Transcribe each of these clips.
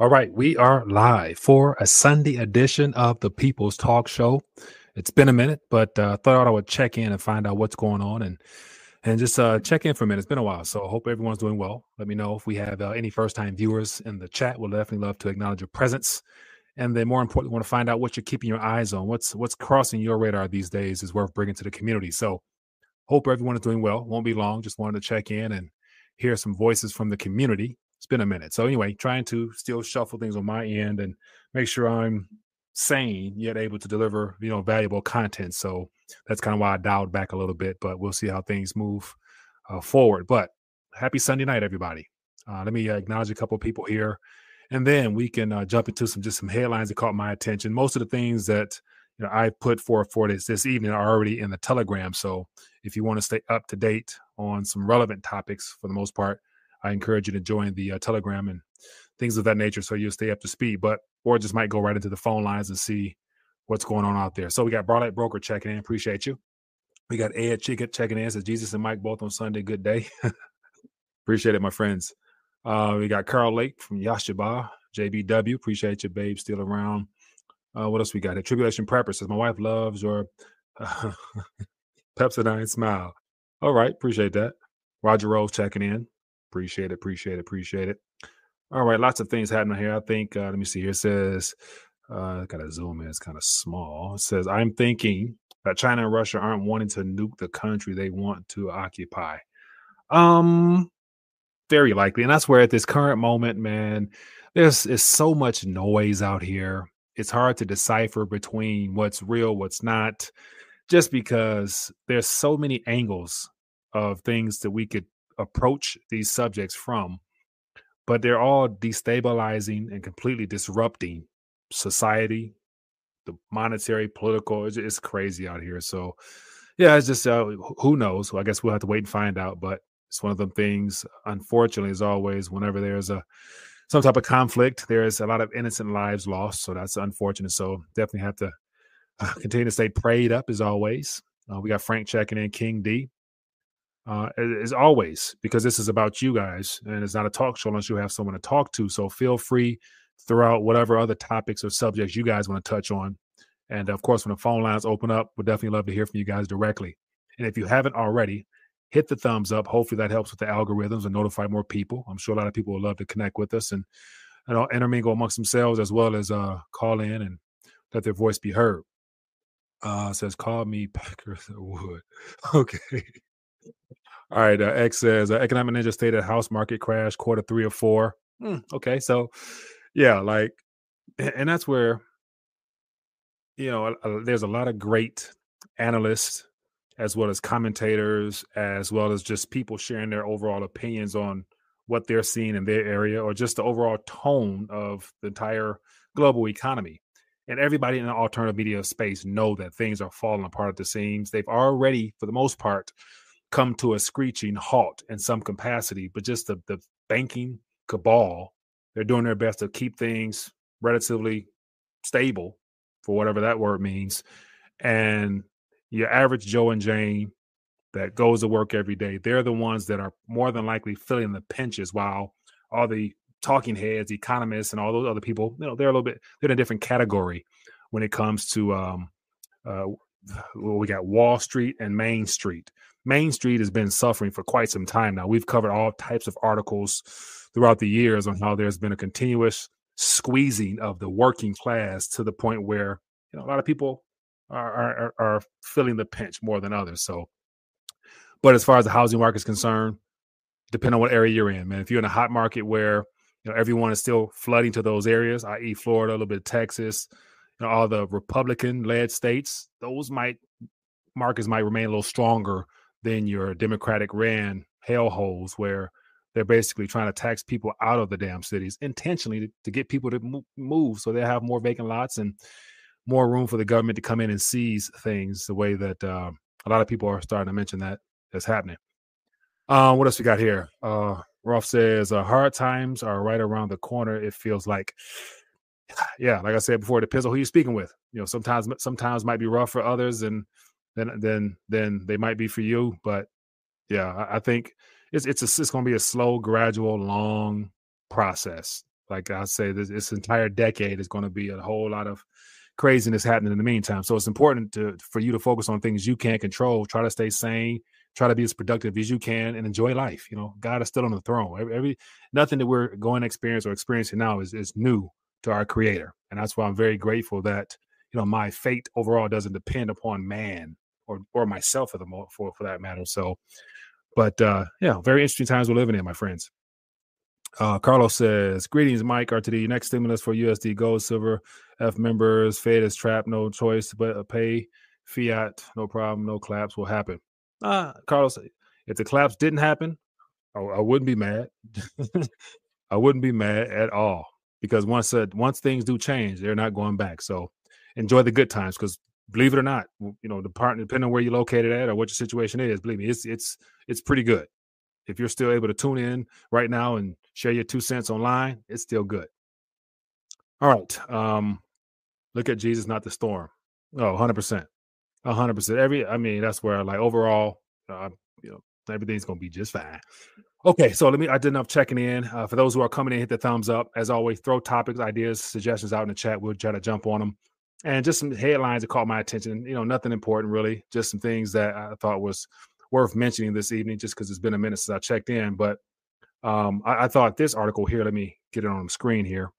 All right, we are live for a Sunday edition of the People's Talk Show. It's been a minute, but uh, thought I would check in and find out what's going on and and just uh, check in for a minute. It's been a while, so I hope everyone's doing well. Let me know if we have uh, any first time viewers in the chat. We'll definitely love to acknowledge your presence, and then more importantly, want to find out what you're keeping your eyes on. What's what's crossing your radar these days is worth bringing to the community. So hope everyone is doing well. Won't be long. Just wanted to check in and hear some voices from the community it's been a minute. So anyway, trying to still shuffle things on my end and make sure I'm sane yet able to deliver, you know, valuable content. So that's kind of why I dialed back a little bit, but we'll see how things move uh, forward. But happy Sunday night, everybody. Uh, let me acknowledge a couple people here, and then we can uh, jump into some just some headlines that caught my attention. Most of the things that you know I put forth for this this evening are already in the Telegram. So if you want to stay up to date on some relevant topics, for the most part, I encourage you to join the uh, Telegram and things of that nature so you'll stay up to speed. But or just might go right into the phone lines and see what's going on out there. So we got Broadlight Broker checking in. Appreciate you. We got Ed Chicken checking in. Says Jesus and Mike both on Sunday. Good day. Appreciate it, my friends. Uh, we got Carl Lake from Yashaba, JBW. Appreciate you, babe. Still around. Uh, what else we got? A Tribulation Prepper says, My wife loves your uh, Pepsodent smile. All right. Appreciate that. Roger Rose checking in. Appreciate it. Appreciate it. Appreciate it. All right. Lots of things happening here. I think, uh, let me see here. It says, uh, got to zoom in. It's kind of small. It says, I'm thinking that China and Russia aren't wanting to nuke the country they want to occupy. Um, very likely. And that's where at this current moment, man, there's is so much noise out here. It's hard to decipher between what's real, what's not, just because there's so many angles of things that we could approach these subjects from, but they're all destabilizing and completely disrupting society, the monetary, political. It's, it's crazy out here. So, yeah, it's just uh, who knows. I guess we'll have to wait and find out. But it's one of them things. Unfortunately, as always, whenever there's a some type of conflict, there's a lot of innocent lives lost. So that's unfortunate. So definitely have to uh, continue to stay prayed up as always. Uh, we got Frank checking in, King D uh, as always, because this is about you guys and it's not a talk show unless you have someone to talk to. So feel free throughout whatever other topics or subjects you guys want to touch on. And of course, when the phone lines open up, we'd definitely love to hear from you guys directly. And if you haven't already, hit the thumbs up. Hopefully that helps with the algorithms and notify more people. I'm sure a lot of people would love to connect with us and, and intermingle amongst themselves as well as uh, call in and let their voice be heard. Uh, says, call me Packers Wood. Okay. All right. Uh, X says uh, economic ninja stated house market crash quarter three or four. Mm, okay. So, yeah, like, and that's where, you know, there's a lot of great analysts as well as commentators, as well as just people sharing their overall opinions on what they're seeing in their area or just the overall tone of the entire global economy. And everybody in the alternative media space know that things are falling apart at the seams. They've already, for the most part, come to a screeching halt in some capacity, but just the, the banking cabal, they're doing their best to keep things relatively stable, for whatever that word means. And your average Joe and Jane that goes to work every day, they're the ones that are more than likely feeling the pinches while all the talking heads, economists, and all those other people, you know, they're a little bit, they're in a different category when it comes to um, uh, we got Wall Street and Main Street. Main Street has been suffering for quite some time now. We've covered all types of articles throughout the years on how there's been a continuous squeezing of the working class to the point where you know a lot of people are are, are feeling the pinch more than others. So, but as far as the housing market is concerned, depending on what area you're in, man. If you're in a hot market where you know everyone is still flooding to those areas, i.e., Florida, a little bit of Texas, you know, all the Republican-led states, those might markets might remain a little stronger than your Democratic ran hellholes where they're basically trying to tax people out of the damn cities intentionally to, to get people to move so they have more vacant lots and more room for the government to come in and seize things the way that uh, a lot of people are starting to mention that that's happening. Uh, what else we got here? Uh, Rolf says, uh, hard times are right around the corner. It feels like, yeah, like I said before, it depends on who you're speaking with. You know, sometimes, sometimes might be rough for others and then then then they might be for you. But yeah, I, I think it's it's a, it's going to be a slow, gradual, long process. Like I say, this, this entire decade is going to be a whole lot of craziness happening in the meantime. So it's important to for you to focus on things you can't control. Try to stay sane. Try to be as productive as you can and enjoy life. You know, God is still on the throne. Every, every nothing that we're going to experience or experiencing now is is new to our Creator, and that's why I'm very grateful that you know my fate overall doesn't depend upon man or or myself for the for for that matter. So, but uh yeah, very interesting times we're living in, my friends. Uh, Carlos says, "Greetings, Mike. RTD. Next stimulus for USD gold, silver, F members. Fed is trapped. No choice but a pay fiat. No problem. No collapse will happen." Uh, Carlos, if the collapse didn't happen, I, I wouldn't be mad. I wouldn't be mad at all because once uh, once things do change, they're not going back. So enjoy the good times because believe it or not, you know the depending on where you're located at or what your situation is, believe me, it's it's it's pretty good. If you're still able to tune in right now and share your two cents online, it's still good. All right. Um, look at Jesus, not the storm. Oh, 100%. 100%. Every, I mean, that's where like overall, uh, you know, everything's going to be just fine. Okay, so let me. I did enough checking in. Uh, for those who are coming in, hit the thumbs up. As always, throw topics, ideas, suggestions out in the chat. We'll try to jump on them. And just some headlines that caught my attention. You know, nothing important really. Just some things that I thought was worth mentioning this evening, just because it's been a minute since I checked in. But um, I, I, thought this article here. Let me get it on the screen here.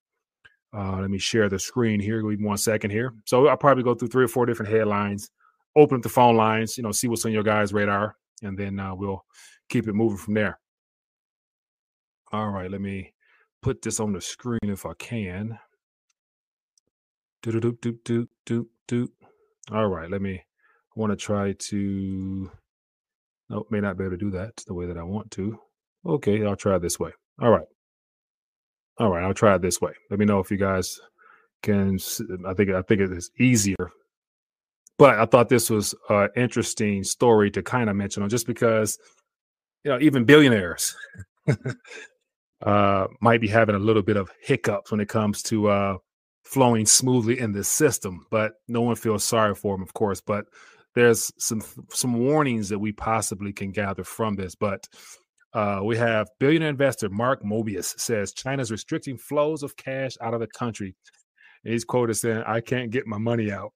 Uh, let me share the screen here. Give me one second here. So I'll probably go through three or four different headlines. Open up the phone lines. You know, see what's on your guys' radar, and then uh, we'll keep it moving from there. All right, let me put this on the screen if I can. Do do do do do do do. All right, let me. I want to try to. Nope, may not be able to do that the way that I want to. Okay, I'll try this way. All right. All right, I'll try it this way. Let me know if you guys can. I think I think it is easier. But I thought this was an interesting story to kind of mention on, just because you know even billionaires uh, might be having a little bit of hiccups when it comes to uh, flowing smoothly in this system. But no one feels sorry for them, of course. But there's some some warnings that we possibly can gather from this. But uh, we have billionaire investor Mark Mobius says China's restricting flows of cash out of the country. And he's quoted saying, "I can't get my money out."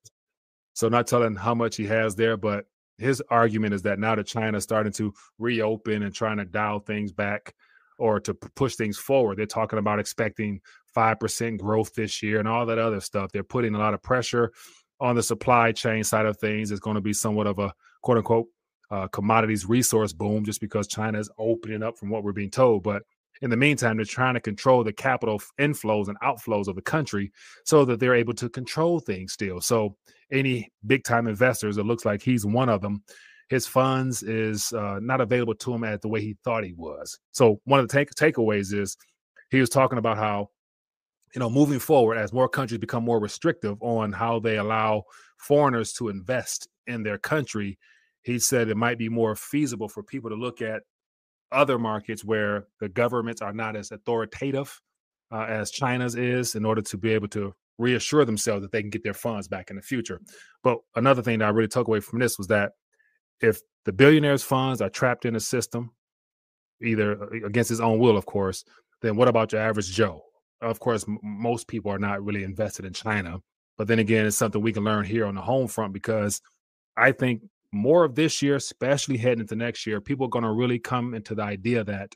So not telling how much he has there, but his argument is that now that China's starting to reopen and trying to dial things back, or to push things forward. They're talking about expecting 5% growth this year and all that other stuff. They're putting a lot of pressure on the supply chain side of things. It's going to be somewhat of a quote unquote uh, commodities resource boom just because China is opening up from what we're being told. But in the meantime, they're trying to control the capital inflows and outflows of the country so that they're able to control things still. So, any big time investors, it looks like he's one of them, his funds is uh, not available to him at the way he thought he was. So one of the take- takeaways is he was talking about how you know moving forward as more countries become more restrictive on how they allow foreigners to invest in their country he said it might be more feasible for people to look at other markets where the governments are not as authoritative uh, as china's is in order to be able to reassure themselves that they can get their funds back in the future but another thing that i really took away from this was that if the billionaire's funds are trapped in a system, either uh, against his own will, of course, then what about your average Joe? Of course, m- most people are not really invested in China. But then again, it's something we can learn here on the home front because I think more of this year, especially heading into next year, people are going to really come into the idea that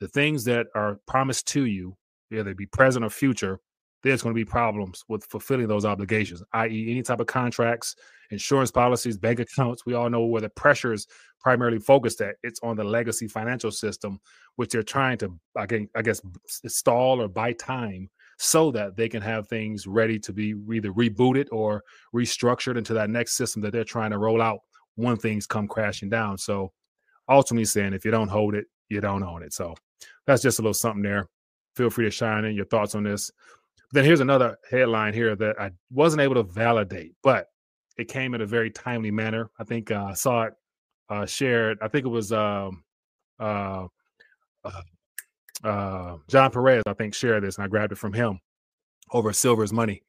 the things that are promised to you, whether it be present or future, there's going to be problems with fulfilling those obligations, i.e., any type of contracts, insurance policies, bank accounts. We all know where the pressure is primarily focused at. It's on the legacy financial system, which they're trying to, I guess, stall or buy time so that they can have things ready to be either rebooted or restructured into that next system that they're trying to roll out when things come crashing down. So ultimately saying if you don't hold it, you don't own it. So that's just a little something there. Feel free to shine in your thoughts on this. Then here's another headline here that I wasn't able to validate, but it came in a very timely manner. I think uh, I saw it uh, shared. I think it was um, uh, uh, uh, John Perez. I think shared this, and I grabbed it from him over Silver's money.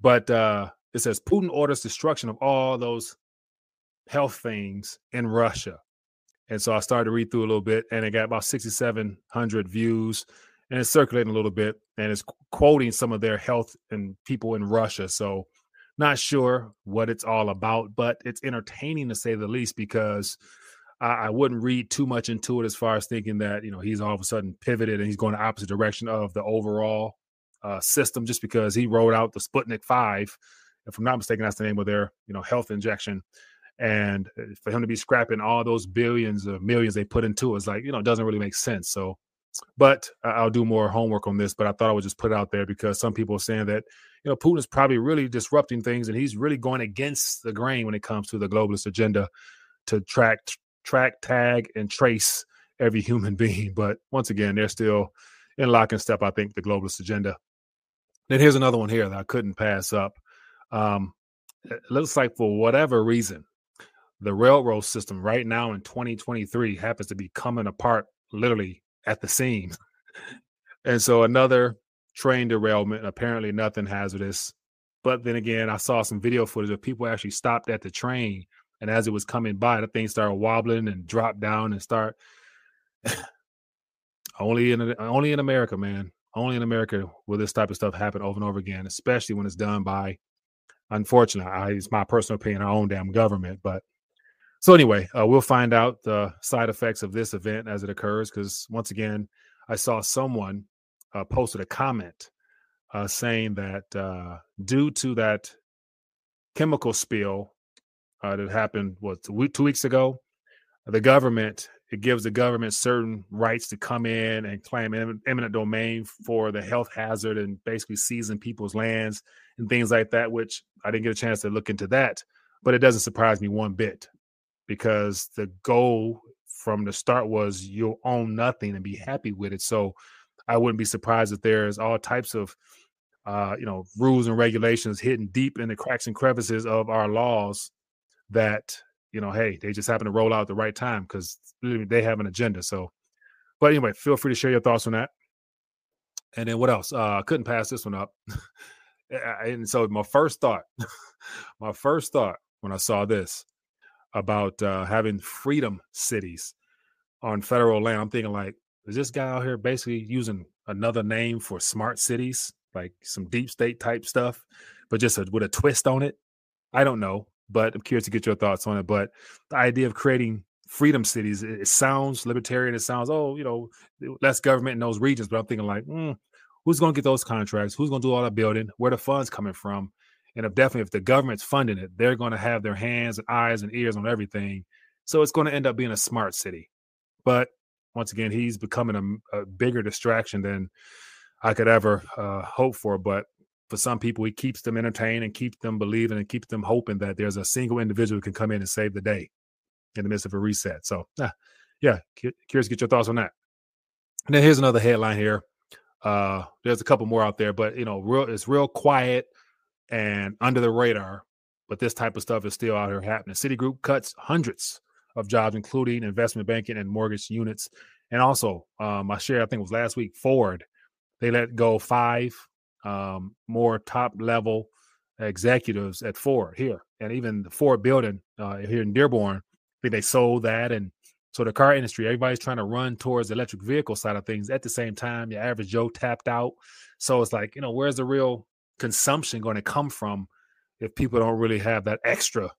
But uh, it says Putin orders destruction of all those health things in Russia. And so I started to read through a little bit, and it got about 6,700 views and it's circulating a little bit, and it's quoting some of their health and people in Russia. So, not sure what it's all about, but it's entertaining to say the least because I, I wouldn't read too much into it as far as thinking that you know he's all of a sudden pivoted and he's going the opposite direction of the overall uh, system just because he rolled out the Sputnik Five. If I'm not mistaken, that's the name of their you know health injection. And uh, for him to be scrapping all those billions or millions they put into it, it's like you know it doesn't really make sense. So, but I'll do more homework on this. But I thought I would just put it out there because some people are saying that you know Putin is probably really disrupting things and he's really going against the grain when it comes to the globalist agenda to track track, tag, and trace every human being. But once again, they're still in lock and step, I think, the globalist agenda. Then here's another one here that I couldn't pass up. Um, it looks like for whatever reason, the railroad system right now in 2023 happens to be coming apart literally at the seams. and so another train derailment, apparently nothing hazardous. But then again, I saw some video footage of people actually stopped at the train and as it was coming by, the thing started wobbling and dropped down and start. only in only in America, man. Only in America will this type of stuff happen over and over again, especially when it's done by, unfortunately, I, it's my personal opinion, our own damn government. But so anyway, uh, we'll find out the side effects of this event as it occurs. Because once again, I saw someone uh, posted a comment uh, saying that uh, due to that chemical spill uh, that happened what two weeks ago. The government it gives the government certain rights to come in and claim eminent domain for the health hazard and basically seizing people's lands and things like that. Which I didn't get a chance to look into that, but it doesn't surprise me one bit because the goal from the start was you'll own nothing and be happy with it. So I wouldn't be surprised if there's all types of uh, you know rules and regulations hidden deep in the cracks and crevices of our laws that you know, hey, they just happen to roll out at the right time because they have an agenda. So, but anyway, feel free to share your thoughts on that. And then what else? Uh, I couldn't pass this one up. and so my first thought, my first thought when I saw this about uh, having freedom cities on federal land, I'm thinking like, is this guy out here basically using another name for smart cities, like some deep state type stuff, but just a, with a twist on it? I don't know but I'm curious to get your thoughts on it. But the idea of creating freedom cities, it, sounds libertarian. It sounds, oh, you know, less government in those regions. But I'm thinking like, mm, who's going to get those contracts? Who's going to do all that building? Where the funds coming from? And if definitely if the government's funding it, they're going to have their hands and eyes and ears on everything. So it's going to end up being a smart city. But once again, he's becoming a, a bigger distraction than I could ever uh, hope for. But for some people, he keeps them entertained and keeps them believing and keeps them hoping that there's a single individual who can come in and save the day in the midst of a reset. So, uh, yeah, curious to get your thoughts on that. And then here's another headline here. Uh, there's a couple more out there, but you know, real it's real quiet and under the radar. But this type of stuff is still out here happening. Citigroup cuts hundreds of jobs, including investment banking and mortgage units. And also, um, I shared, I think it was last week, Ford, they let go five um, more top level executives at Ford here, and even the Ford building uh, here in Dearborn. I think they sold that, and so the car industry, everybody's trying to run towards the electric vehicle side of things. At the same time, your average Joe tapped out. So it's like, you know, where's the real consumption going to come from if people don't really have that extra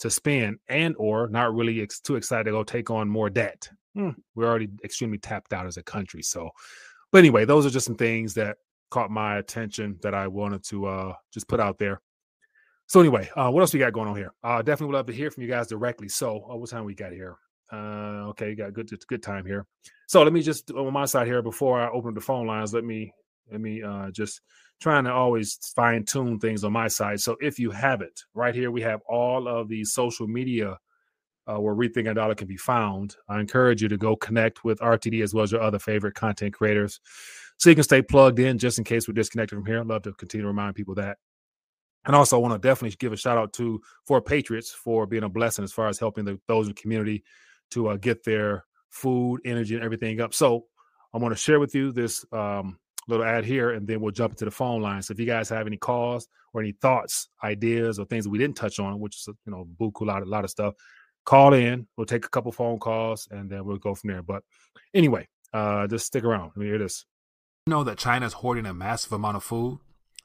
to spend, and or not really ex- too excited to go take on more debt? Hmm, we're already extremely tapped out as a country. So, but anyway, those are just some things that caught my attention that I wanted to uh, just put out there. So anyway, uh, what else we got going on here? Uh, definitely would love to hear from you guys directly. So uh, what time we got here? Uh, okay, you got good good time here. So let me just on my side here before I open the phone lines. Let me let me uh, just trying to always fine tune things on my side. So if you have it right here, we have all of the social media uh, where Rethinking Dollar can be found. I encourage you to go connect with RTD as well as your other favorite content creators so you can stay plugged in just in case we're disconnected from here. I'd love to continue to remind people that. And also, I want to definitely give a shout out to 4Patriots for being a blessing as far as helping the, those in the community to uh, get their food, energy, and everything up. So I want to share with you this um, little ad here, and then we'll jump into the phone line. So if you guys have any calls or any thoughts, ideas, or things we didn't touch on, which is you know, buku lot, a lot of stuff, call in. We'll take a couple phone calls, and then we'll go from there. But anyway, uh, just stick around. Let me hear this. You know that China is hoarding a massive amount of food?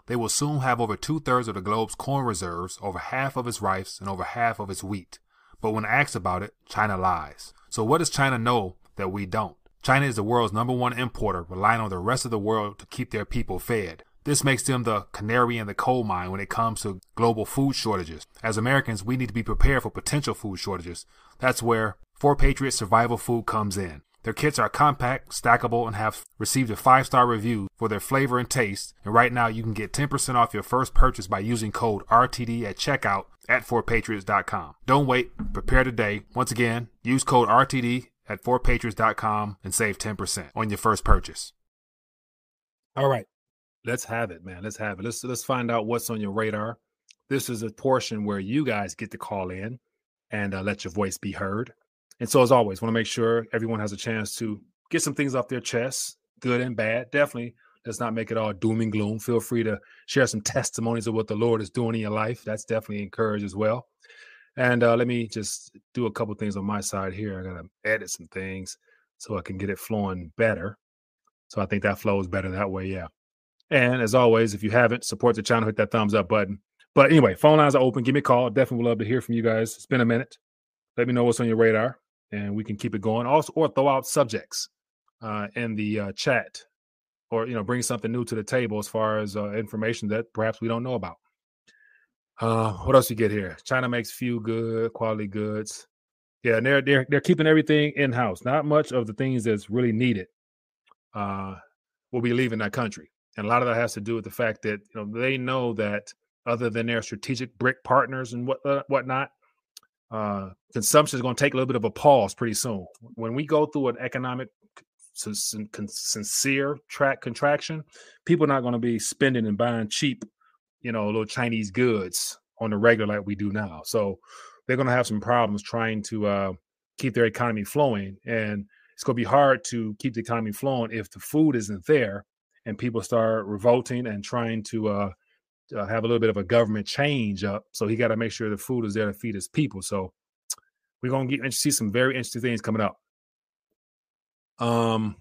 They will soon have over two thirds of the globe's corn reserves, over half of its rice, and over half of its wheat. But when asked about it, China lies. So what does China know that we don't? China is the world's number one importer, relying on the rest of the world to keep their people fed. This makes them the canary in the coal mine when it comes to global food shortages. As Americans, we need to be prepared for potential food shortages. That's where 4 Patriot Survival Food comes in. Their kits are compact, stackable, and have received a five star review for their flavor and taste. And right now, you can get 10% off your first purchase by using code RTD at checkout at 4patriots.com. Don't wait, prepare today. Once again, use code RTD at 4patriots.com and save 10% on your first purchase. All right, let's have it, man. Let's have it. Let's let's find out what's on your radar. This is a portion where you guys get to call in and uh, let your voice be heard. And so, as always, want to make sure everyone has a chance to get some things off their chest, good and bad. Definitely, let's not make it all doom and gloom. Feel free to share some testimonies of what the Lord is doing in your life. That's definitely encouraged as well. And uh, let me just do a couple things on my side here. I got to edit some things so I can get it flowing better. So I think that flows better that way. Yeah. And as always, if you haven't, support the channel, hit that thumbs up button. But anyway, phone lines are open. Give me a call. Definitely would love to hear from you guys. It's been a minute. Let me know what's on your radar and we can keep it going. Also, or throw out subjects uh, in the uh, chat, or you know, bring something new to the table as far as uh, information that perhaps we don't know about. Uh, what else you get here? China makes few good quality goods. Yeah, and they're they're they're keeping everything in house. Not much of the things that's really needed uh, will be leaving that country, and a lot of that has to do with the fact that you know they know that other than their strategic BRICS partners and what uh, whatnot, uh, consumption is going to take a little bit of a pause pretty soon. When we go through an economic sincere track contraction, people are not going to be spending and buying cheap, you know, little Chinese goods on the regular like we do now. So they're going to have some problems trying to uh, keep their economy flowing, and it's going to be hard to keep the economy flowing if the food isn't there and people start revolting and trying to uh, uh, have a little bit of a government change up. So he got to make sure the food is there to feed his people. So we're gonna get see some very interesting things coming up. Um,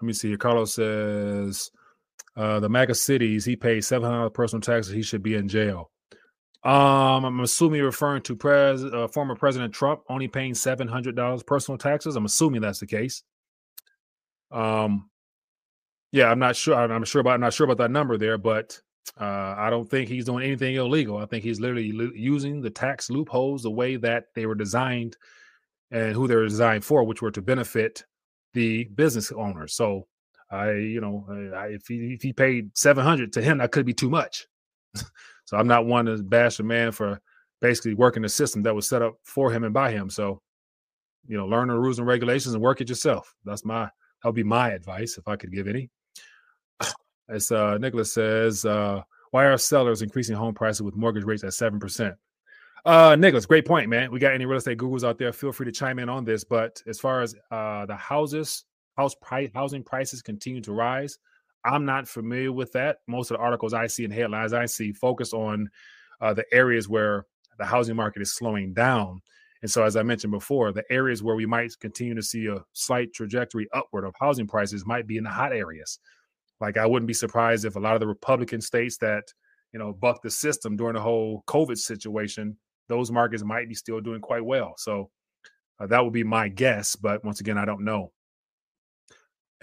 let me see here. Carlos says uh, the MAGA cities he paid seven hundred personal taxes. He should be in jail. Um, I'm assuming you're referring to pres uh, former President Trump only paying seven hundred dollars personal taxes. I'm assuming that's the case. Um, yeah, I'm not sure. I'm sure about. I'm not sure about that number there, but uh, I don't think he's doing anything illegal. I think he's literally using the tax loopholes the way that they were designed and who they were designed for, which were to benefit the business owners. So I, you know, I, if he if he paid seven hundred to him, that could be too much. so I'm not one to bash a man for basically working the system that was set up for him and by him. So, you know, learn the rules and regulations and work it yourself. That's my that would be my advice if I could give any. As uh, Nicholas says, uh, why are sellers increasing home prices with mortgage rates at 7%? Uh, Nicholas, great point, man. We got any real estate gurus out there? Feel free to chime in on this. But as far as uh, the houses, house price, housing prices continue to rise, I'm not familiar with that. Most of the articles I see and headlines I see focus on uh, the areas where the housing market is slowing down. And so, as I mentioned before, the areas where we might continue to see a slight trajectory upward of housing prices might be in the hot areas. Like I wouldn't be surprised if a lot of the Republican states that you know bucked the system during the whole COVID situation, those markets might be still doing quite well. So uh, that would be my guess, but once again, I don't know.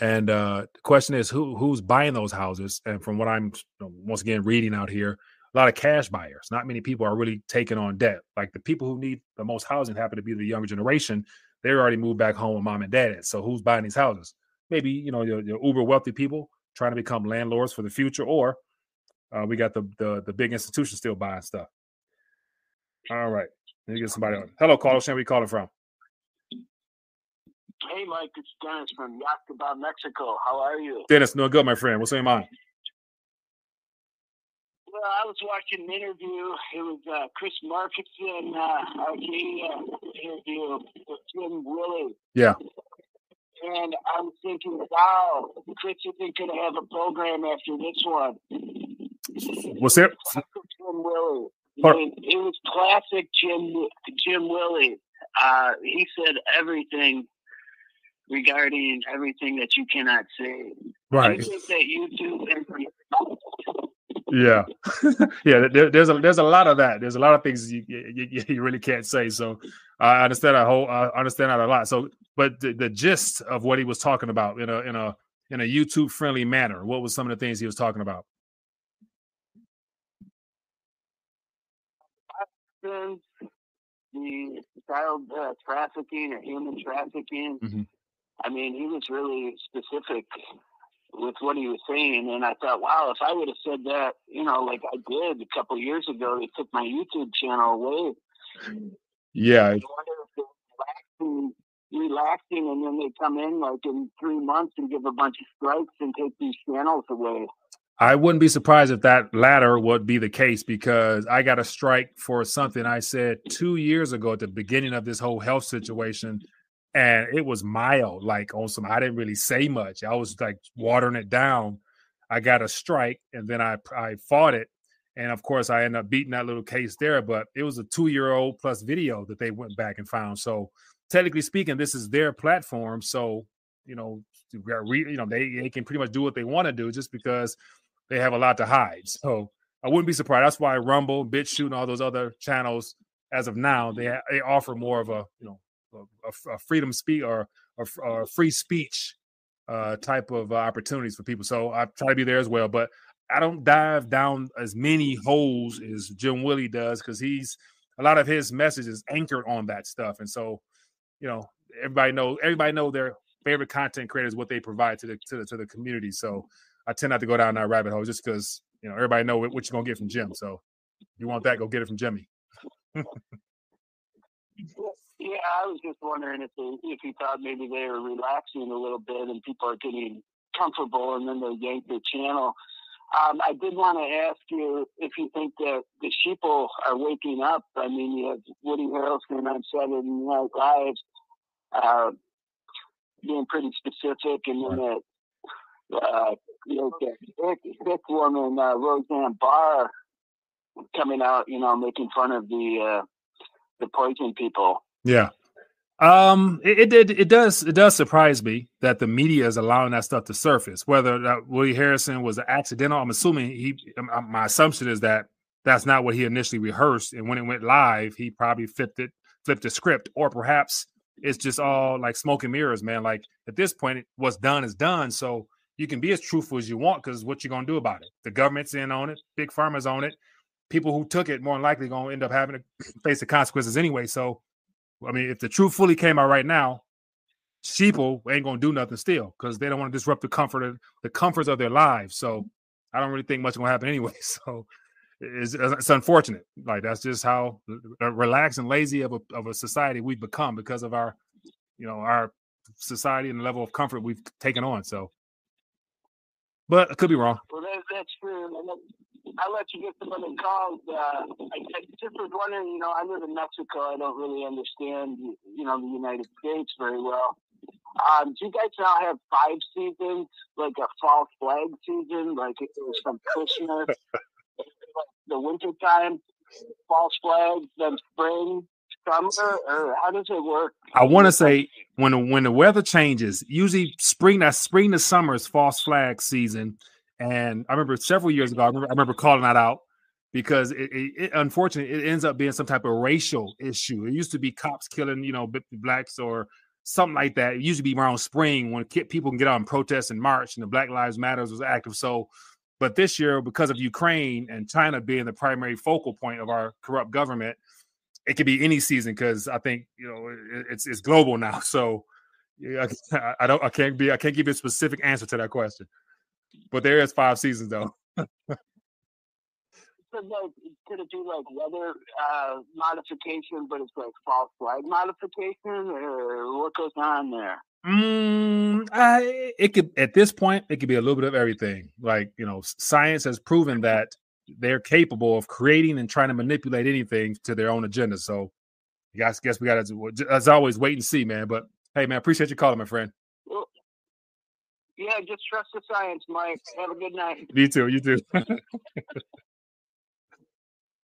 And uh, the question is, who who's buying those houses? And from what I'm once again reading out here, a lot of cash buyers. Not many people are really taking on debt. Like the people who need the most housing happen to be the younger generation. They're already moved back home with mom and dad. So who's buying these houses? Maybe you know your, your uber wealthy people trying to become landlords for the future, or uh, we got the, the the big institutions still buying stuff. All right, let me get somebody on. Hello, Carlos. Where are you calling from? Hey, Mike, it's Dennis from Yacaba, Mexico. How are you? Dennis, no good, my friend. What's going on? Well, I was watching an interview. It was uh, Chris Markinson, uh, Arcadia interview with Jim Willie. Yeah. And I'm thinking, wow, Chris isn't going to have a program after this one. What's it? Jim Willie. I mean, it was classic Jim Jim Willie. Uh, he said everything regarding everything that you cannot say. Right. I think that YouTube yeah, yeah. There, there's a there's a lot of that. There's a lot of things you you, you really can't say. So I understand a whole I understand that a lot. So, but the, the gist of what he was talking about in a in a in a YouTube friendly manner, what was some of the things he was talking about? The child uh, trafficking or human trafficking. Mm-hmm. I mean, he was really specific with what he was saying, and I thought, wow, if I would have said that, you know, like I did a couple years ago, they took my YouTube channel away. Yeah. I relaxing, relaxing, and then they come in like in three months and give a bunch of strikes and take these channels away. I wouldn't be surprised if that latter would be the case because I got a strike for something I said two years ago at the beginning of this whole health situation and it was mild, like on some. I didn't really say much. I was like watering it down. I got a strike, and then I I fought it, and of course I ended up beating that little case there. But it was a two year old plus video that they went back and found. So technically speaking, this is their platform. So you know, you know they they can pretty much do what they want to do just because they have a lot to hide. So I wouldn't be surprised. That's why Rumble, BitChute, and all those other channels, as of now, they they offer more of a you know a, a freedom speech or a, free speech uh, type of uh, opportunities for people. So I try to be there as well, but I don't dive down as many holes as Jim Willie does because he's a lot of his messages anchored on that stuff. And so, you know, everybody know everybody know their favorite content creators what they provide to the to the, to the community. So I tend not to go down that rabbit hole just because you know everybody know what, what you're gonna get from Jim. So you want that, go get it from Jimmy. Yeah, I was just wondering if they, if you thought maybe they were relaxing a little bit and people are getting comfortable and then they yank their channel. Um, I did want to ask you if you think that the sheeple are waking up. I mean, you have Woody Harrelson on Saturday Night Live uh, being pretty specific, and then that uh, you know, the woman uh, Roseanne Barr coming out, you know, making fun of the uh, the poison people. Yeah. Um, it, it. It does. It does surprise me that the media is allowing that stuff to surface. Whether that Willie Harrison was accidental, I'm assuming he. Um, um, my assumption is that that's not what he initially rehearsed, and when it went live, he probably flipped it, flipped the script, or perhaps it's just all like smoke and mirrors, man. Like at this point, what's done is done. So you can be as truthful as you want because what you're gonna do about it? The government's in on it, big pharma's on it. People who took it more than likely gonna end up having to face the consequences anyway. So I mean, if the truth fully came out right now, sheeple ain't gonna do nothing still because they don't want to disrupt the comfort of the comforts of their lives. So I don't really think much gonna happen anyway. So it's, it's unfortunate. Like that's just how uh, relaxed and lazy of a of a society we've become because of our, you know, our society and the level of comfort we've taken on. So, but I could be wrong. Well, that's true. I'll let you get some other calls. Uh, I, I just was wondering, you know, I live in Mexico. I don't really understand, you know, the United States very well. Um, do you guys now have five seasons, like a fall flag season, like it was from Christmas, the winter time, false flags, then spring, summer, or how does it work? I want to say when the, when the weather changes, usually spring that spring to summer is false flag season, and I remember several years ago, I remember, I remember calling that out because it, it, it, unfortunately it ends up being some type of racial issue. It used to be cops killing, you know, blacks or something like that. It used to be around spring when people can get out and protest and march, and the Black Lives Matters was active. So, but this year, because of Ukraine and China being the primary focal point of our corrupt government, it could be any season because I think you know it's it's global now. So, I, I don't, I can't be, I can't give you a specific answer to that question. But there is five seasons though. could, like, could it be like weather uh, modification, but it's like false flag modification, or what goes on there? Mm, I, it could at this point it could be a little bit of everything. Like you know, science has proven that they're capable of creating and trying to manipulate anything to their own agenda. So, guys, guess we got to as always wait and see, man. But hey, man, appreciate you calling, my friend. Yeah, just trust the science, Mike. Have a good night. You too. You too.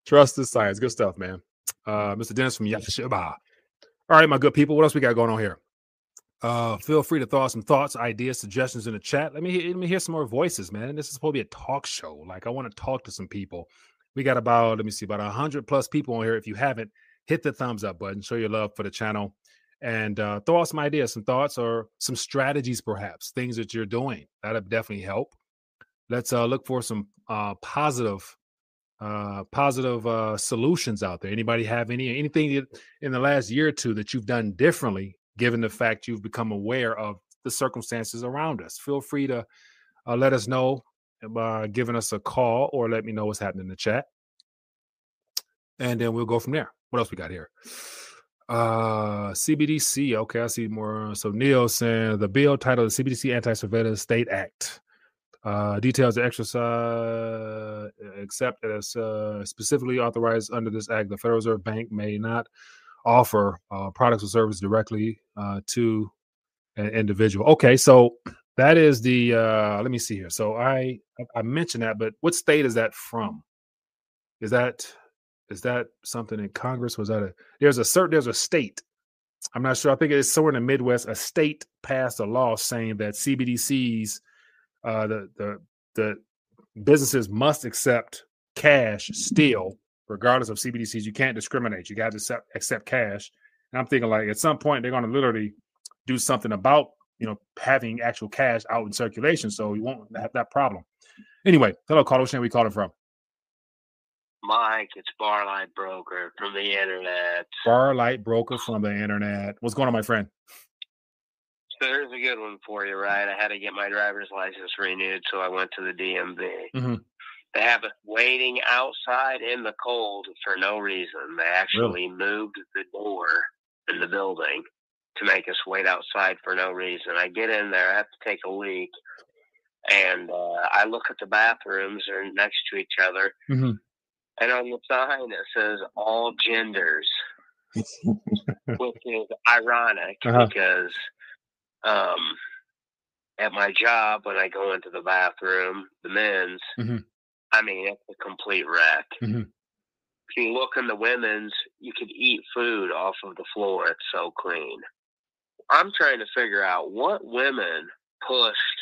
trust the science. Good stuff, man. Uh, Mr. Dennis from Yashiba. All right, my good people. What else we got going on here? Uh, feel free to throw out some thoughts, ideas, suggestions in the chat. Let me let me hear some more voices, man. This is supposed to be a talk show. Like I want to talk to some people. We got about let me see about hundred plus people on here. If you haven't, hit the thumbs up button. Show your love for the channel, and uh, throw out some ideas, some thoughts, or some strategies, perhaps things that you're doing. That'll definitely help. Let's uh, look for some uh, positive uh positive uh solutions out there anybody have any anything in the last year or two that you've done differently given the fact you've become aware of the circumstances around us. Feel free to uh, let us know by giving us a call or let me know what's happening in the chat. And then we'll go from there. What else we got here? Uh CBDC. Okay, I see more. So Neil saying the bill titled the CBDC Anti-Surveillance State Act. Uh, details the exercise except as uh, specifically authorized under this act, the Federal Reserve Bank may not offer uh, products or services directly uh, to an individual. Okay, so that is the. Uh, let me see here. So I I mentioned that, but what state is that from? Is that is that something in Congress? Was that a there's a certain there's a state. I'm not sure. I think it's somewhere in the Midwest. A state passed a law saying that CBDCs, uh, the the the businesses must accept cash still regardless of CBDCs, you can't discriminate. You got to accept, accept cash. And I'm thinking like at some point they're going to literally do something about you know having actual cash out in circulation, so you won't have that problem. Anyway, hello, Carlos. Where we calling from? Mike, it's Barlight Broker from the internet. Barlight Broker from the internet. What's going on, my friend? So there's a good one for you, right? I had to get my driver's license renewed, so I went to the DMV. Mm-hmm. They have us waiting outside in the cold for no reason. They actually really? moved the door in the building to make us wait outside for no reason. I get in there, I have to take a leak, and uh, I look at the bathrooms; they're next to each other, mm-hmm. And on the sign it says all genders, which is ironic uh-huh. because um, at my job when I go into the bathroom, the men's. Mm-hmm I mean, it's a complete wreck. Mm-hmm. If you look in the women's, you could eat food off of the floor. It's so clean. I'm trying to figure out what women pushed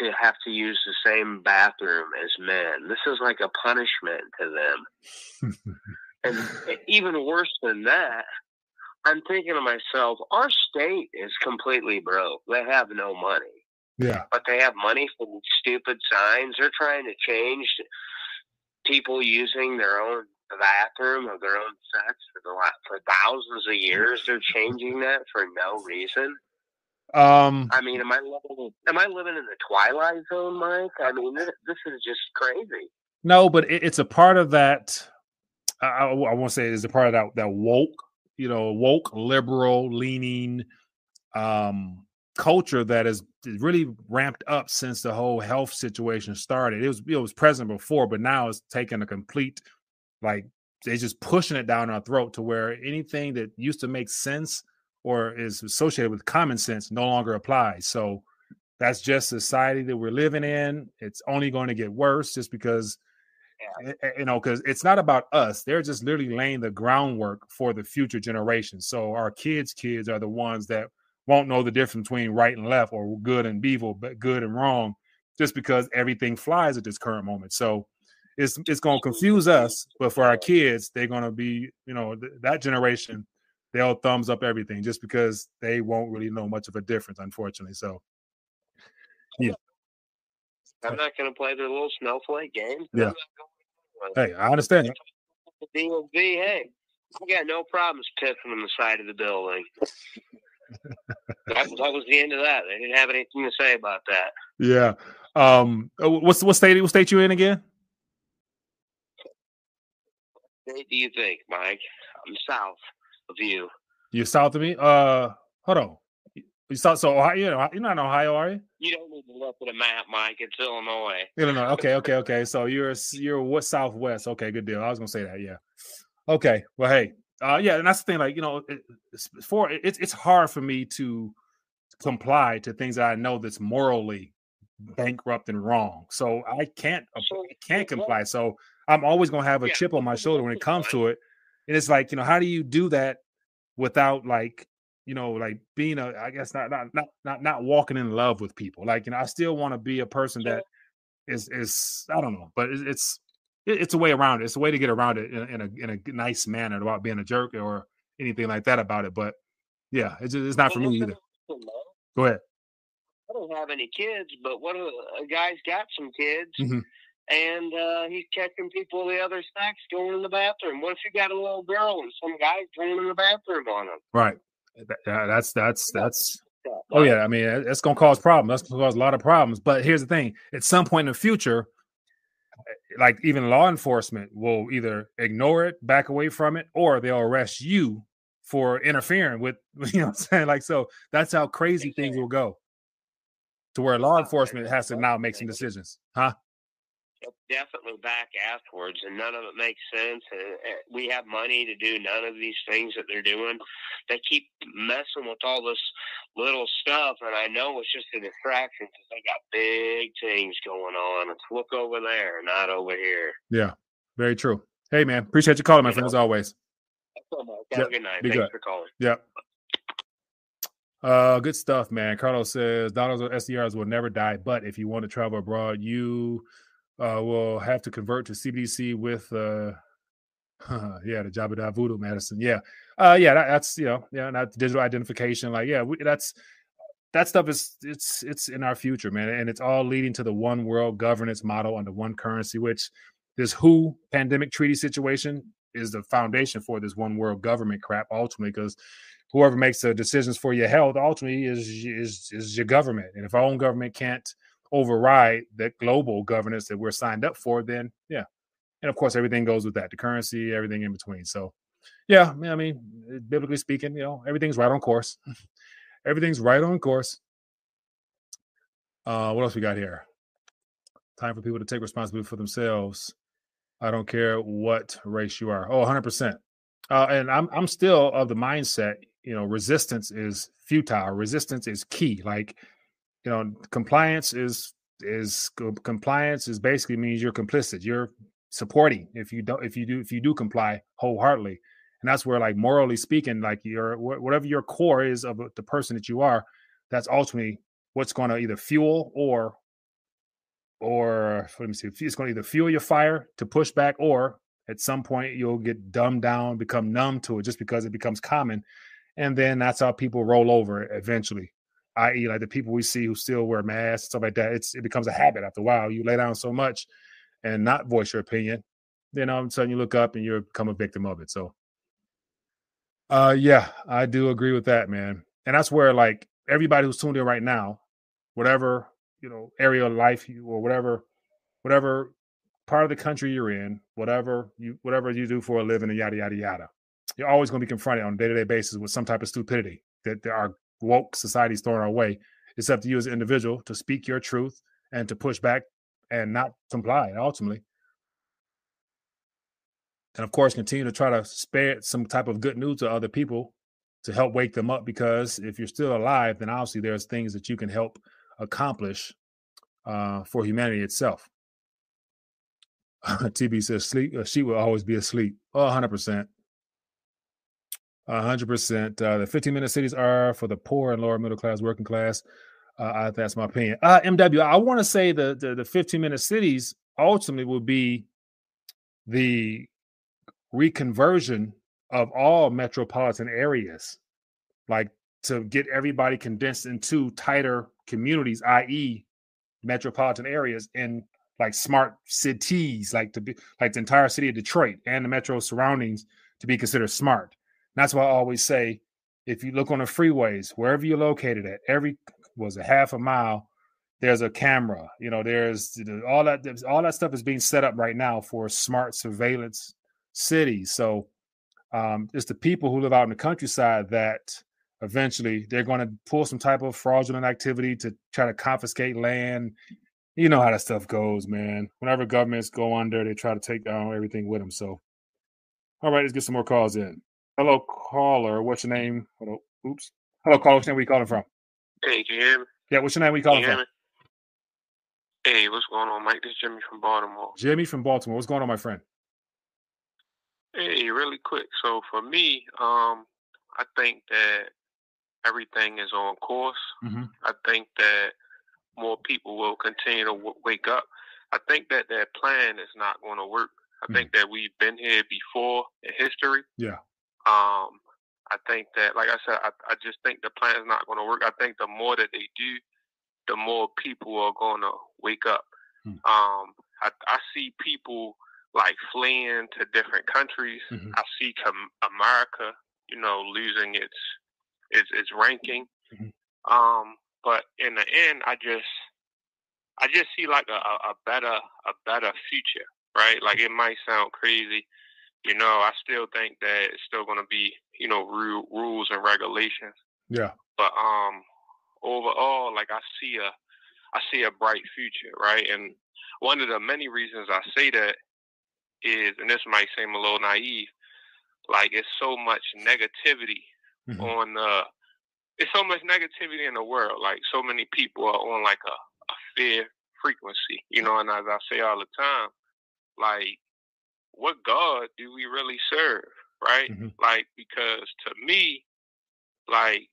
to have to use the same bathroom as men. This is like a punishment to them. and even worse than that, I'm thinking to myself, our state is completely broke. They have no money. Yeah. But they have money for stupid signs. They're trying to change people using their own bathroom of their own sex for the for thousands of years. They're changing that for no reason. Um, I mean, am I living? Am I living in the twilight zone, Mike? I mean, this, this is just crazy. No, but it, it's a part of that. I, I, I won't say it's a part of that that woke, you know, woke liberal leaning um culture that has really ramped up since the whole health situation started. It was it was present before, but now it's taken a complete like they're just pushing it down our throat to where anything that used to make sense or is associated with common sense no longer applies. So that's just society that we're living in. It's only going to get worse just because yeah. Eh, eh, you know because it's not about us they're just literally laying the groundwork for the future generations so our kids kids are the ones that won't know the difference between right and left or good and evil, but good and wrong, just because everything flies at this current moment. So it's it's going to confuse us, but for our kids, they're going to be, you know, th- that generation, they'll thumbs up everything just because they won't really know much of a difference, unfortunately. So, yeah. I'm not going to play their little snowflake game. Yeah. Hey, I understand. DMV, hey, I got no problems pissing on the side of the building that, that was the end of that. They didn't have anything to say about that. Yeah. Um. Uh, what's what state? What state you in again? What do you think, Mike? I'm south of you. You're south of me. Uh, hold on. You saw so Ohio, you're not in Ohio, are you? You don't need to look at a map, Mike. It's Illinois. Illinois. Okay, okay, okay. So you're you're what southwest? Okay, good deal. I was gonna say that. Yeah. Okay. Well, hey, uh, yeah, and that's the thing. Like you know, it's, for it's it's hard for me to comply to things that I know that's morally bankrupt and wrong. So I can't I can't comply. So I'm always gonna have a chip on my shoulder when it comes to it. And it's like you know, how do you do that without like you know, like being a, I guess not not not not not walking in love with people. Like, you know, I still want to be a person that is is I don't know, but it's it's a way around it. It's a way to get around it in, in a in a nice manner without being a jerk or anything like that about it. But yeah, it's it's not for me either. Go ahead. I don't have any kids, but what a, a guy's got some kids, mm-hmm. And uh, he's catching people the other sex going in the bathroom. What if you got a little girl and some guy's going in the bathroom on them? Right. That's that's that's. Oh yeah, I mean it's gonna cause problems. That's gonna cause a lot of problems. But here's the thing: at some point in the future, like even law enforcement will either ignore it, back away from it, or they'll arrest you for interfering with you know what I'm saying? Like so that's how crazy things will go. To where law enforcement has to now make some decisions. Huh? Definitely back afterwards, and none of it makes sense. we have money to do none of these things that they're doing. They keep messing with all this little stuff, and I know it's just a distraction because they got big things going on. Let's look over there, not over here. Yeah, very true. Hey, man, appreciate you calling, my you friend, know, as always. Have yep. a good night. Be Thanks good. for calling. Yep. Uh, good stuff, man. Carlos says dollars or SDRs will never die, but if you want to travel abroad, you uh, will have to convert to CBDC with, uh, yeah, the Jabba Voodoo medicine. Yeah, uh, yeah, that, that's you know, yeah, not digital identification. Like, yeah, we, that's that stuff is it's it's in our future, man, and it's all leading to the one world governance model under one currency, which this WHO pandemic treaty situation is the foundation for this one world government crap ultimately because whoever makes the decisions for your health ultimately is is is your government and if our own government can't override that global governance that we're signed up for, then yeah. And of course, everything goes with that the currency, everything in between. So, yeah, I mean, biblically speaking, you know, everything's right on course. everything's right on course. Uh, what else we got here? Time for people to take responsibility for themselves. I don't care what race you are. Oh, 100%. Uh, and I'm I'm still of the mindset, you know, resistance is futile. Resistance is key. Like you know, compliance is is compliance is basically means you're complicit. You're supporting if you don't if you do if you do comply wholeheartedly, and that's where like morally speaking, like your whatever your core is of the person that you are, that's ultimately what's going to either fuel or or let me see, it's going to either fuel your fire to push back, or at some point you'll get dumbed down, become numb to it just because it becomes common, and then that's how people roll over eventually i.e., like the people we see who still wear masks, and stuff like that. It's it becomes a habit after a while. You lay down so much and not voice your opinion, then all of a sudden you look up and you become a victim of it. So, uh, yeah, I do agree with that, man. And that's where like everybody who's tuned in right now, whatever you know area of life you or whatever, whatever part of the country you're in, whatever you whatever you do for a living, and yada yada yada, you're always going to be confronted on a day to day basis with some type of stupidity that there are woke society's throwing our way. It's up to you as an individual to speak your truth and to push back and not comply ultimately. And of course, continue to try to spare some type of good news to other people to help wake them up because if you're still alive, then obviously there's things that you can help accomplish uh, for humanity itself. TB says sleep. Uh, she will always be asleep. Oh, 100% hundred percent. Uh, the fifteen minute cities are for the poor and lower middle class, working class. Uh, that's my opinion. Uh, MW, I want to say the, the the fifteen minute cities ultimately will be the reconversion of all metropolitan areas, like to get everybody condensed into tighter communities, i.e., metropolitan areas in like smart cities, like to be like the entire city of Detroit and the metro surroundings to be considered smart. That's why I always say, if you look on the freeways, wherever you're located at, every was a half a mile, there's a camera. You know, there's all that all that stuff is being set up right now for smart surveillance cities. So um, it's the people who live out in the countryside that eventually they're going to pull some type of fraudulent activity to try to confiscate land. You know how that stuff goes, man. Whenever governments go under, they try to take down everything with them. So, all right, let's get some more calls in. Hello, caller. What's your name? Hello. Oops. Hello, caller. What's your name? Where you calling from? Hey, can you hear me? Yeah, what's your name? Where you calling you from? Hey, what's going on, Mike? This is Jimmy from Baltimore. Jimmy from Baltimore. What's going on, my friend? Hey, really quick. So for me, um, I think that everything is on course. Mm-hmm. I think that more people will continue to w- wake up. I think that that plan is not going to work. I mm-hmm. think that we've been here before in history. Yeah. Um, I think that, like I said, I, I just think the plan is not going to work. I think the more that they do, the more people are going to wake up. Mm-hmm. Um, I, I see people like fleeing to different countries. Mm-hmm. I see com- America, you know, losing its its its ranking. Mm-hmm. Um, but in the end, I just I just see like a, a better a better future, right? Like it might sound crazy, you know. I still think that it's still going to be you know rules and regulations. Yeah. But um, overall, like I see a I see a bright future, right? And one of the many reasons I say that is, and this might seem a little naive, like it's so much negativity mm-hmm. on the, it's so much negativity in the world. Like so many people are on like a, a fear frequency, you know. And as I say all the time, like what God do we really serve, right? Mm-hmm. Like because to me, like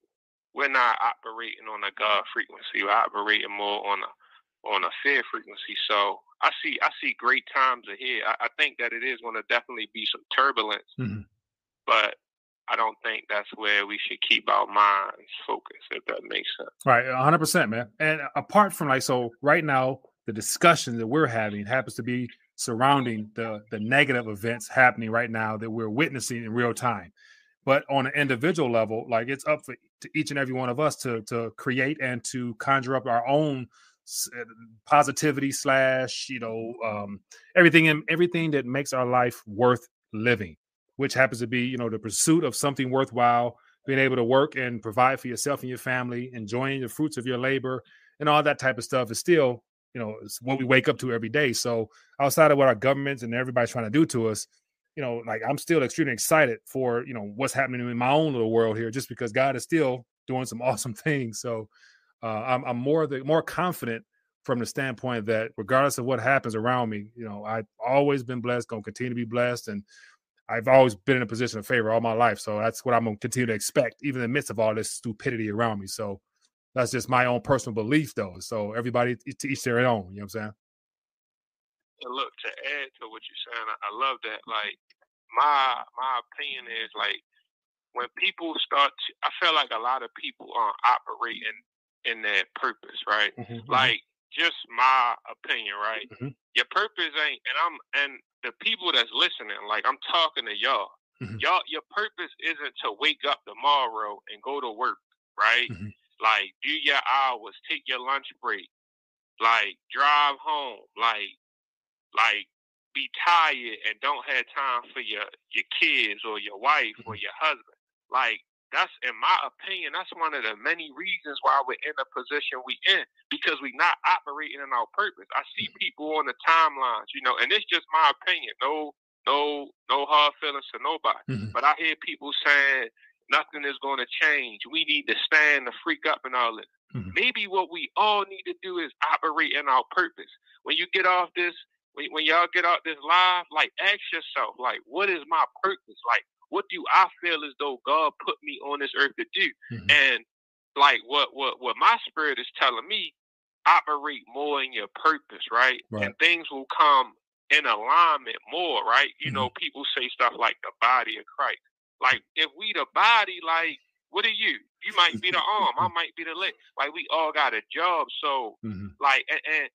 we're not operating on a God frequency. We're operating more on a on a fear frequency. So I see I see great times ahead. I, I think that it is going to definitely be some turbulence, mm-hmm. but I don't think that's where we should keep our minds focused. If that makes sense. Right, hundred percent, man. And apart from like, so right now the discussion that we're having happens to be surrounding the the negative events happening right now that we're witnessing in real time. But on an individual level, like it's up for to each and every one of us to to create and to conjure up our own uh, positivity slash you know um, everything and everything that makes our life worth living which happens to be you know the pursuit of something worthwhile being able to work and provide for yourself and your family enjoying the fruits of your labor and all that type of stuff is still you know it's what we wake up to every day so outside of what our governments and everybody's trying to do to us you know like i'm still extremely excited for you know what's happening in my own little world here just because god is still doing some awesome things so uh, I'm, I'm more the more confident from the standpoint that regardless of what happens around me, you know, I've always been blessed, gonna continue to be blessed, and I've always been in a position of favor all my life. So that's what I'm gonna continue to expect, even in the midst of all this stupidity around me. So that's just my own personal belief, though. So everybody to each their own. You know what I'm saying? And look, to add to what you're saying, I, I love that. Like my my opinion is like when people start to, I feel like a lot of people are operating in their purpose, right? Mm-hmm, mm-hmm. like just my opinion, right? Mm-hmm. Your purpose ain't, and I'm, and the people that's listening, like I'm talking to y'all. Mm-hmm. Y'all, your purpose isn't to wake up tomorrow and go to work, right? Like do your hours, take your lunch break, like drive home, like, like be tired and don't have time for your your kids or your wife or mm-hmm. your husband. Like that's in my opinion, that's one of the many reasons why we're in the position we in because we're not operating in our purpose. I see mm-hmm. people on the timelines, you know, and it's just my opinion. No, no, no hard feelings to nobody. Mm-hmm. But I hear people saying nothing is going to change. We need to stand the freak up and all this. Mm-hmm. Maybe what we all need to do is operate in our purpose. When you get off this, when, when y'all get off this live, like ask yourself, like, what is my purpose? Like, what do I feel as though God put me on this earth to do? Mm-hmm. And like what what what my spirit is telling me, operate more in your purpose, right? right. And things will come in alignment more, right? You mm-hmm. know, people say stuff like the body of Christ. Like if we the body, like what are you? You might be the arm, I might be the leg. Like we all got a job. So mm-hmm. like and, and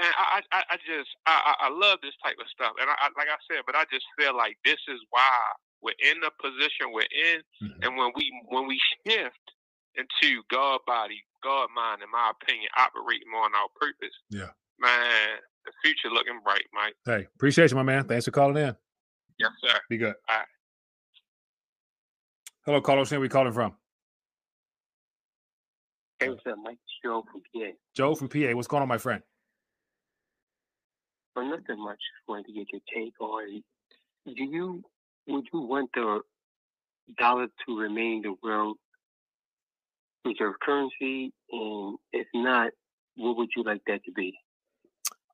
and I, I, I just I, I love this type of stuff, and I, like I said, but I just feel like this is why we're in the position we're in, mm-hmm. and when we when we shift into God body, God mind, in my opinion, operating more on our purpose. Yeah, man, the future looking bright, Mike. Hey, appreciate you, my man. Thanks for calling in. Yes, sir. Be good. All right. Hello, Carlos. Where are we calling from? Hey, what's up, Mike? Joe from PA. Joe from PA. What's going on, my friend? Well, nothing much. Wanted to get your take on. Do you would you want the dollar to remain the world reserve currency? And if not, what would you like that to be?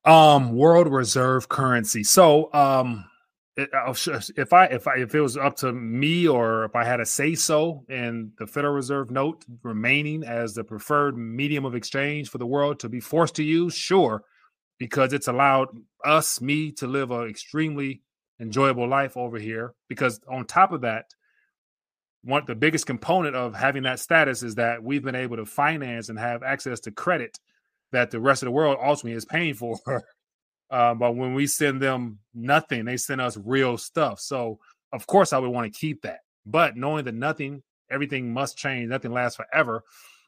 Um, world reserve currency. So, um, if I if I if it was up to me or if I had a say so and the Federal Reserve note remaining as the preferred medium of exchange for the world to be forced to use, sure, because it's allowed us me to live an extremely enjoyable life over here. Because on top of that, one the biggest component of having that status is that we've been able to finance and have access to credit that the rest of the world ultimately is paying for. Um, but when we send them nothing, they send us real stuff. So of course I would want to keep that. But knowing that nothing, everything must change, nothing lasts forever.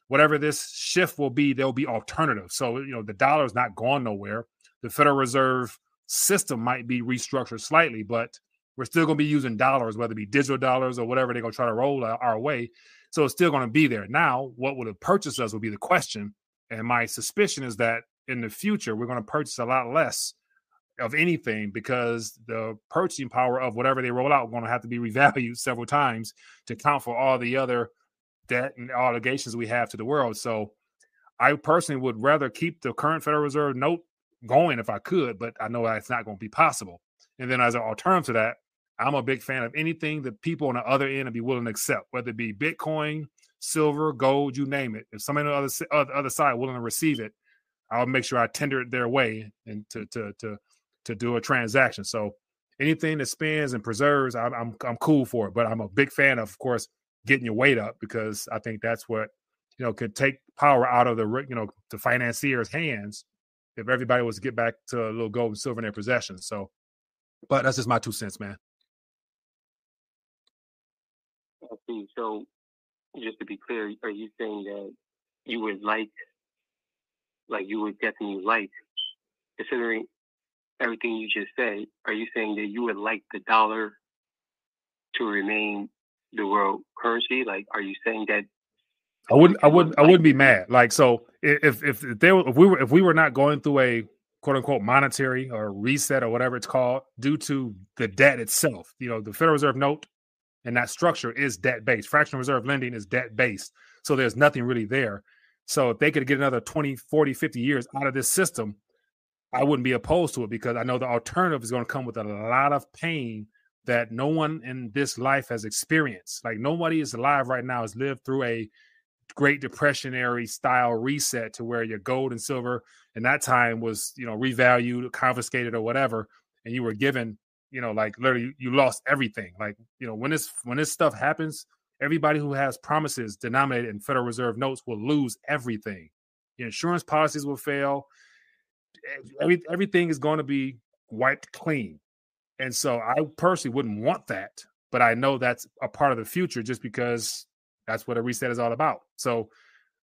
Whatever this shift will be, there'll be alternatives. So you know the dollar is not going nowhere. The Federal Reserve system might be restructured slightly, but we're still going to be using dollars, whether it be digital dollars or whatever they're going to try to roll our way. So it's still going to be there. Now, what would have purchased us will be the question. And my suspicion is that in the future, we're going to purchase a lot less of anything because the purchasing power of whatever they roll out going to have to be revalued several times to account for all the other debt and obligations we have to the world. So I personally would rather keep the current Federal Reserve note going if I could, but I know that's not going to be possible. And then as an alternative to that, I'm a big fan of anything that people on the other end would be willing to accept, whether it be Bitcoin, silver, gold, you name it. If somebody on the other, other side willing to receive it, I'll make sure I tender it their way and to to to to do a transaction. So anything that spins and preserves, I'm I'm, I'm cool for it. But I'm a big fan of, of course, getting your weight up because I think that's what you know could take power out of the you know the financiers' hands if everybody was to get back to a little gold and silver in their possession. So, but that's just my two cents, man. So, just to be clear, are you saying that you would like like you would definitely like, considering everything you just said, are you saying that you would like the dollar to remain the world currency? Like, are you saying that? I wouldn't. I wouldn't. I wouldn't be mad. Like, so if if if there if we were if we were not going through a quote unquote monetary or reset or whatever it's called due to the debt itself, you know, the Federal Reserve note and that structure is debt based. Fractional reserve lending is debt based. So there's nothing really there. So if they could get another 20, 40, 50 years out of this system, I wouldn't be opposed to it because I know the alternative is going to come with a lot of pain that no one in this life has experienced. Like nobody is alive right now has lived through a Great Depressionary style reset to where your gold and silver in that time was, you know, revalued, confiscated, or whatever, and you were given, you know, like literally you lost everything. Like, you know, when this when this stuff happens, Everybody who has promises denominated in Federal Reserve notes will lose everything. Your insurance policies will fail. Every, everything is going to be wiped clean. And so I personally wouldn't want that, but I know that's a part of the future just because that's what a reset is all about. So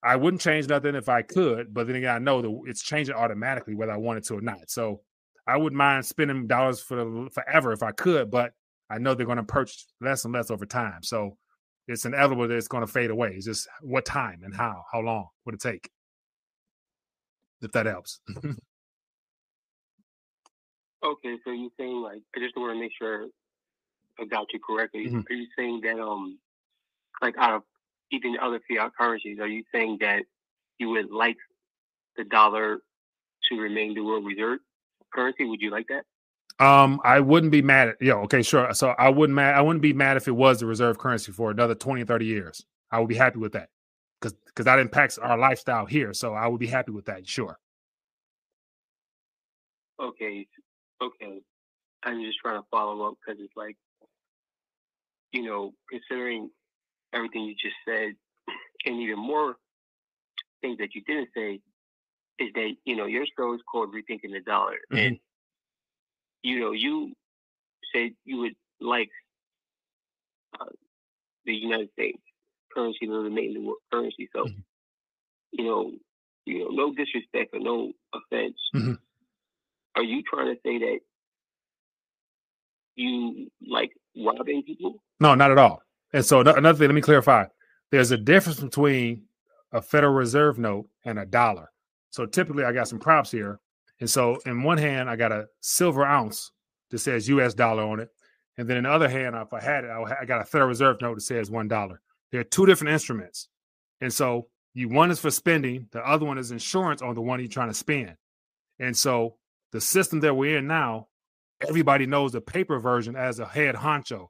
I wouldn't change nothing if I could, but then again, I know that it's changing automatically whether I wanted to or not. So I wouldn't mind spending dollars for forever if I could, but I know they're going to purchase less and less over time. So it's inevitable that it's going to fade away. It's just what time and how, how long would it take? If that helps. okay, so you're saying like I just want to make sure I got you correctly. Mm-hmm. Are you saying that um like out of even other fiat currencies, are you saying that you would like the dollar to remain the world reserve currency? Would you like that? Um, I wouldn't be mad at yeah, okay, sure. So I wouldn't mad I wouldn't be mad if it was the reserve currency for another 20 or 30 years. I would be happy with that. Cause because that impacts our lifestyle here. So I would be happy with that, sure. Okay. Okay. I'm just trying to follow up because it's like, you know, considering everything you just said, and even more things that you didn't say, is that, you know, your show is called Rethinking the Dollar. Mm-hmm. And you know, you said you would like uh, the United States currency to remain the world currency. So, mm-hmm. you know, you know, no disrespect or no offense. Mm-hmm. Are you trying to say that you like robbing people? No, not at all. And so another thing, let me clarify. There's a difference between a Federal Reserve note and a dollar. So typically, I got some props here. And so in one hand, I got a silver ounce that says US dollar on it. And then in the other hand, if I had it, I got a Federal Reserve note that says one dollar. There are two different instruments. And so you one is for spending, the other one is insurance on the one you're trying to spend. And so the system that we're in now, everybody knows the paper version as a head honcho.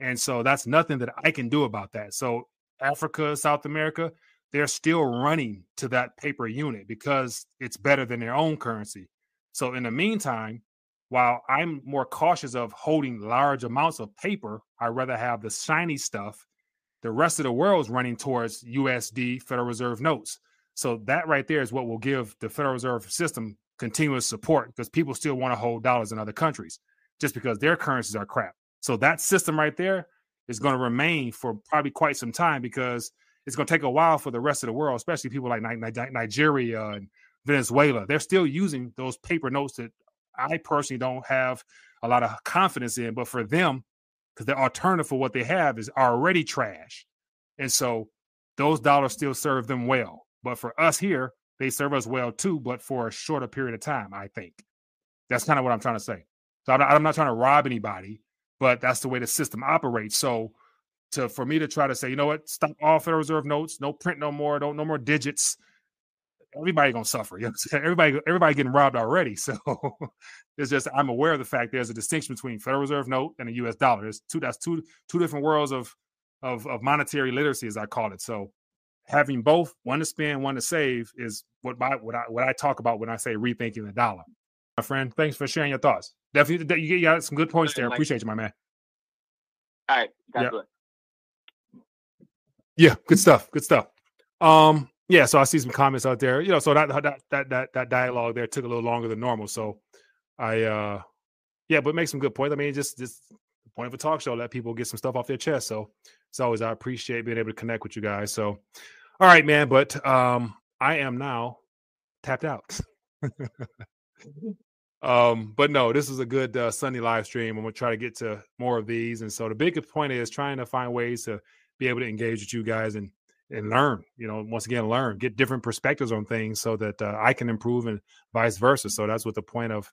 And so that's nothing that I can do about that. So Africa, South America, they're still running to that paper unit because it's better than their own currency. So in the meantime, while I'm more cautious of holding large amounts of paper, I'd rather have the shiny stuff. The rest of the world's running towards USD Federal Reserve notes. So that right there is what will give the Federal Reserve system continuous support because people still want to hold dollars in other countries just because their currencies are crap. So that system right there is going to remain for probably quite some time because it's going to take a while for the rest of the world, especially people like Nigeria and Venezuela. They're still using those paper notes that I personally don't have a lot of confidence in, but for them, because the alternative for what they have is already trash. And so those dollars still serve them well. But for us here, they serve us well too, but for a shorter period of time, I think. That's kind of what I'm trying to say. So I'm not, I'm not trying to rob anybody, but that's the way the system operates. So to for me to try to say, you know what, stop all Federal Reserve notes, no print no more, don't no more digits. Everybody gonna suffer. You know everybody, everybody getting robbed already. So it's just I'm aware of the fact there's a distinction between Federal Reserve note and a US dollar. There's two that's two two different worlds of of, of monetary literacy, as I call it. So having both, one to spend, one to save, is what my what I what I talk about when I say rethinking the dollar. My friend, thanks for sharing your thoughts. Definitely, you got some good points there. Appreciate you, my man. All right, that's yeah. Yeah, good stuff. Good stuff. Um, yeah, so I see some comments out there. You know, so that that that that that dialogue there took a little longer than normal. So I uh yeah, but make some good points. I mean, just just the point of a talk show, let people get some stuff off their chest. So as always I appreciate being able to connect with you guys. So all right, man. But um I am now tapped out. um, but no, this is a good uh, Sunday live stream. I'm gonna try to get to more of these. And so the biggest point is trying to find ways to be able to engage with you guys and and learn. You know, once again, learn, get different perspectives on things so that uh, I can improve and vice versa. So that's what the point of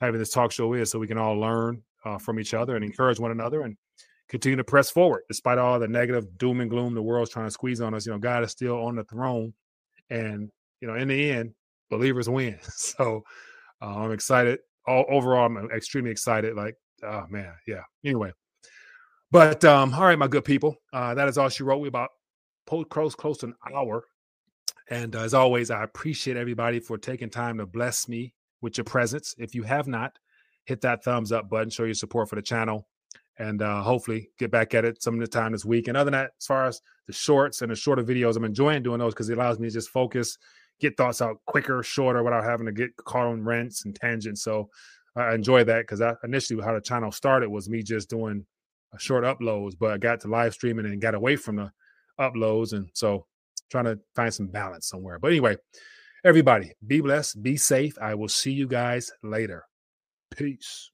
having this talk show is, so we can all learn uh, from each other and encourage one another and continue to press forward despite all the negative doom and gloom the world's trying to squeeze on us. You know, God is still on the throne, and you know, in the end, believers win. So uh, I'm excited. All overall, I'm extremely excited. Like, oh man, yeah. Anyway, but um, all right, my good people, uh, that is all she wrote. We about close close to an hour. And uh, as always, I appreciate everybody for taking time to bless me with your presence. If you have not, hit that thumbs up button, show your support for the channel, and uh, hopefully get back at it some of the time this week. And other than that, as far as the shorts and the shorter videos, I'm enjoying doing those because it allows me to just focus, get thoughts out quicker, shorter, without having to get caught on rents and tangents. So I enjoy that because initially how the channel started was me just doing Uh, short uploads, but I got to live streaming and got away from the uploads. And so trying to find some balance somewhere. But anyway, everybody be blessed, be safe. I will see you guys later. Peace.